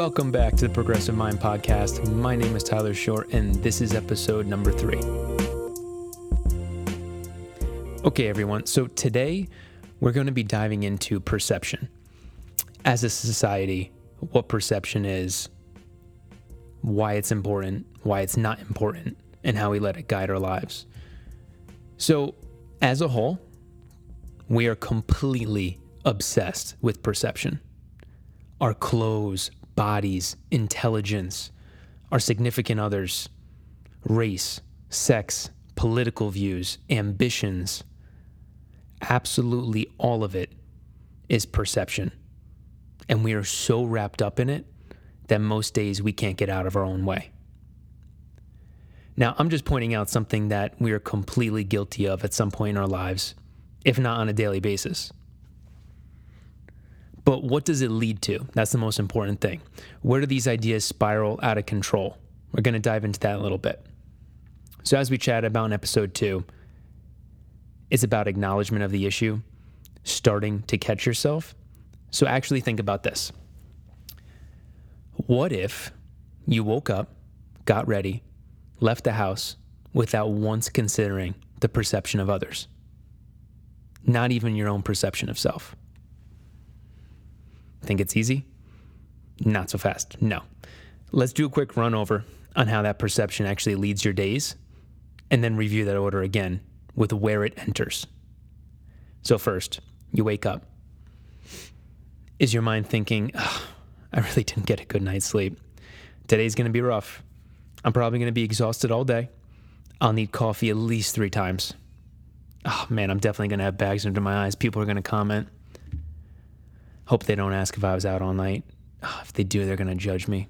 Welcome back to the Progressive Mind Podcast. My name is Tyler Short, and this is episode number three. Okay, everyone. So today we're going to be diving into perception. As a society, what perception is, why it's important, why it's not important, and how we let it guide our lives. So, as a whole, we are completely obsessed with perception. Our clothes, bodies, intelligence, our significant others, race, sex, political views, ambitions, absolutely all of it is perception. And we are so wrapped up in it that most days we can't get out of our own way. Now, I'm just pointing out something that we are completely guilty of at some point in our lives, if not on a daily basis. But what does it lead to? That's the most important thing. Where do these ideas spiral out of control? We're going to dive into that a little bit. So, as we chat about in episode two, it's about acknowledgement of the issue, starting to catch yourself. So, actually, think about this. What if you woke up, got ready, left the house without once considering the perception of others? Not even your own perception of self. Think it's easy? Not so fast. No. Let's do a quick run over on how that perception actually leads your days and then review that order again with where it enters. So, first, you wake up. Is your mind thinking, I really didn't get a good night's sleep? Today's going to be rough. I'm probably going to be exhausted all day. I'll need coffee at least three times. Oh man, I'm definitely going to have bags under my eyes. People are going to comment. Hope they don't ask if I was out all night. Oh, if they do, they're going to judge me.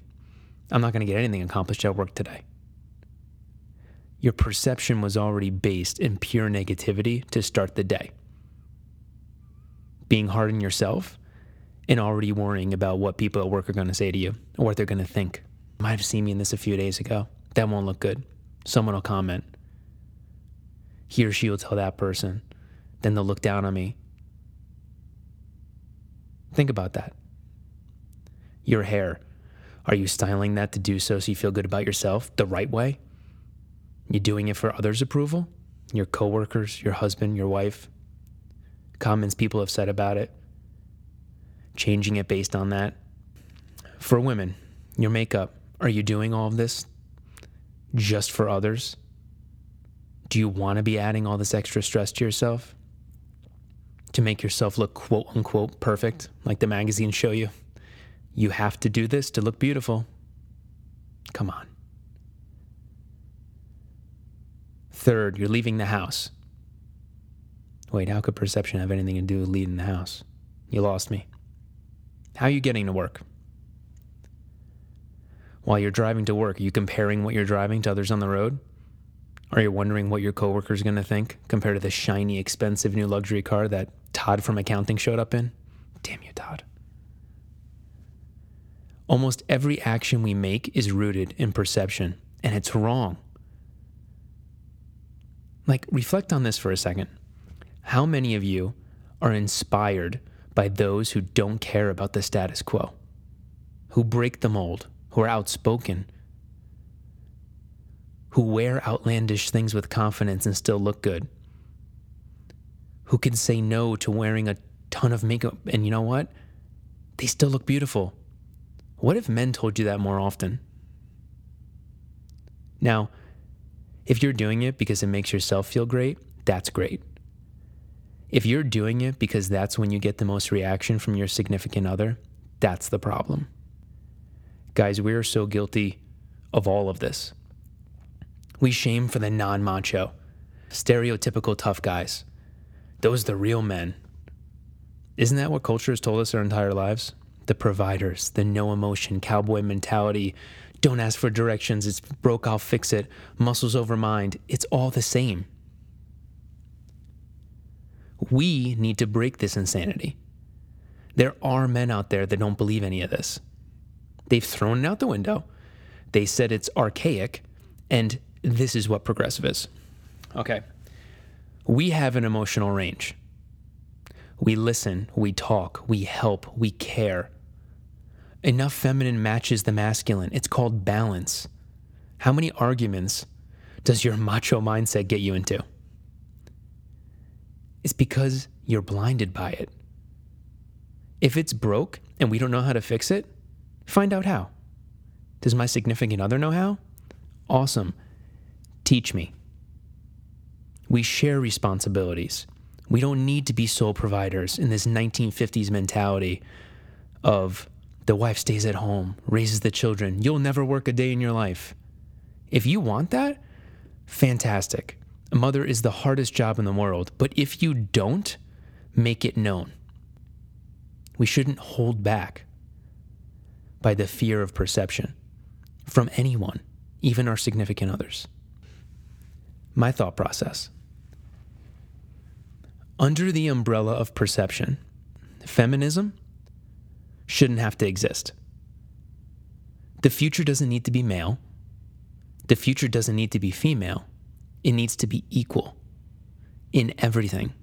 I'm not going to get anything accomplished at work today. Your perception was already based in pure negativity to start the day. Being hard on yourself and already worrying about what people at work are going to say to you or what they're going to think. Might have seen me in this a few days ago. That won't look good. Someone will comment. He or she will tell that person. Then they'll look down on me. Think about that. Your hair. Are you styling that to do so so you feel good about yourself the right way? You doing it for others' approval? Your coworkers, your husband, your wife? Comments people have said about it? Changing it based on that? For women, your makeup. Are you doing all of this just for others? Do you want to be adding all this extra stress to yourself? To make yourself look quote unquote perfect, like the magazines show you? You have to do this to look beautiful. Come on. Third, you're leaving the house. Wait, how could perception have anything to do with leaving the house? You lost me. How are you getting to work? While you're driving to work, are you comparing what you're driving to others on the road? Are you wondering what your coworker's going to think compared to the shiny, expensive new luxury car that Todd from accounting showed up in? Damn you, Todd. Almost every action we make is rooted in perception, and it's wrong. Like, reflect on this for a second. How many of you are inspired by those who don't care about the status quo, who break the mold, who are outspoken, who wear outlandish things with confidence and still look good, who can say no to wearing a ton of makeup and you know what? They still look beautiful. What if men told you that more often? Now, if you're doing it because it makes yourself feel great, that's great. If you're doing it because that's when you get the most reaction from your significant other, that's the problem. Guys, we are so guilty of all of this. We shame for the non macho, stereotypical tough guys. Those the real men. Isn't that what culture has told us our entire lives? The providers, the no emotion cowboy mentality, don't ask for directions. It's broke, I'll fix it. Muscles over mind. It's all the same. We need to break this insanity. There are men out there that don't believe any of this. They've thrown it out the window. They said it's archaic, and this is what progressive is. Okay. We have an emotional range. We listen, we talk, we help, we care. Enough feminine matches the masculine. It's called balance. How many arguments does your macho mindset get you into? It's because you're blinded by it. If it's broke and we don't know how to fix it, find out how. Does my significant other know how? Awesome. Teach me. We share responsibilities. We don't need to be sole providers in this 1950s mentality of the wife stays at home, raises the children. You'll never work a day in your life. If you want that, fantastic. A mother is the hardest job in the world. But if you don't, make it known. We shouldn't hold back by the fear of perception from anyone, even our significant others. My thought process under the umbrella of perception, feminism shouldn't have to exist. The future doesn't need to be male. The future doesn't need to be female. It needs to be equal in everything.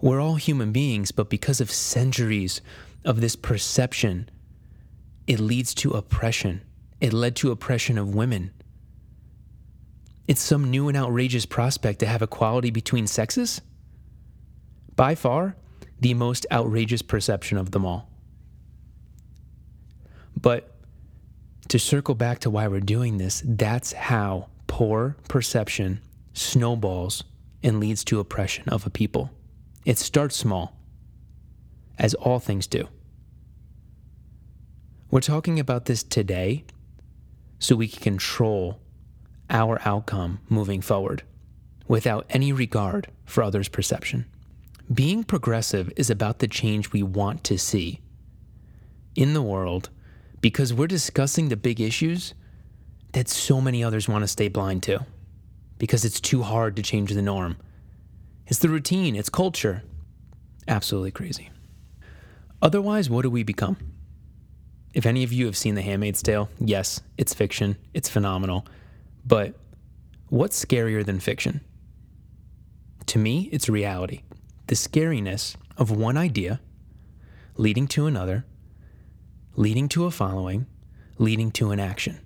We're all human beings, but because of centuries of this perception, it leads to oppression. It led to oppression of women. It's some new and outrageous prospect to have equality between sexes? By far, the most outrageous perception of them all. But to circle back to why we're doing this, that's how poor perception snowballs and leads to oppression of a people. It starts small, as all things do. We're talking about this today so we can control our outcome moving forward without any regard for others' perception. Being progressive is about the change we want to see in the world because we're discussing the big issues that so many others want to stay blind to because it's too hard to change the norm. It's the routine, it's culture. Absolutely crazy. Otherwise, what do we become? If any of you have seen The Handmaid's Tale, yes, it's fiction, it's phenomenal. But what's scarier than fiction? To me, it's reality. The scariness of one idea leading to another, leading to a following, leading to an action.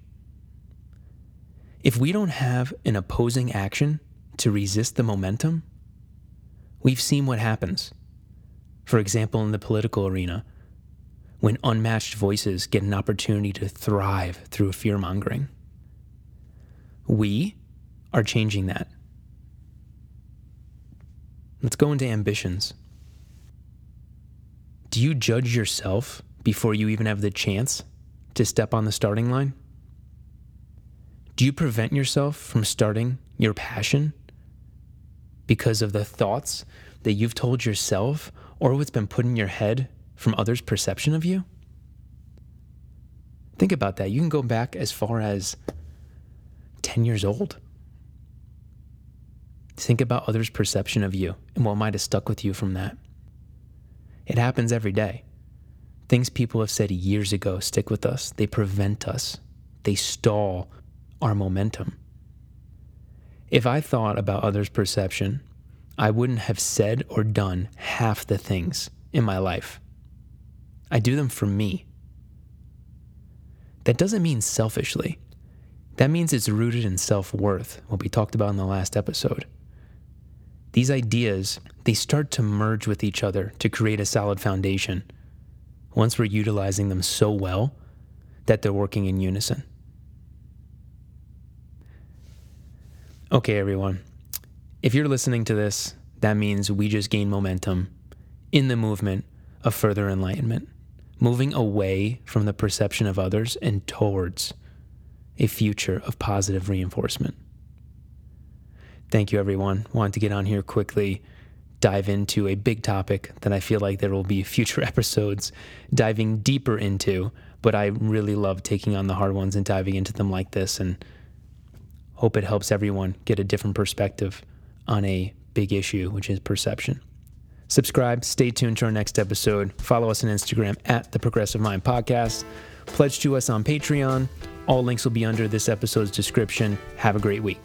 If we don't have an opposing action to resist the momentum, we've seen what happens. For example, in the political arena, when unmatched voices get an opportunity to thrive through fear mongering. We are changing that. Let's go into ambitions. Do you judge yourself before you even have the chance to step on the starting line? Do you prevent yourself from starting your passion because of the thoughts that you've told yourself or what's been put in your head from others' perception of you? Think about that. You can go back as far as 10 years old. Think about others' perception of you and what might have stuck with you from that. It happens every day. Things people have said years ago stick with us, they prevent us, they stall our momentum. If I thought about others' perception, I wouldn't have said or done half the things in my life. I do them for me. That doesn't mean selfishly. That means it's rooted in self worth, what we talked about in the last episode. These ideas, they start to merge with each other to create a solid foundation once we're utilizing them so well that they're working in unison. Okay, everyone. If you're listening to this, that means we just gained momentum in the movement of further enlightenment, moving away from the perception of others and towards a future of positive reinforcement. Thank you, everyone. Wanted to get on here quickly, dive into a big topic that I feel like there will be future episodes diving deeper into, but I really love taking on the hard ones and diving into them like this and hope it helps everyone get a different perspective on a big issue, which is perception. Subscribe, stay tuned to our next episode. Follow us on Instagram at the Progressive Mind Podcast. Pledge to us on Patreon. All links will be under this episode's description. Have a great week.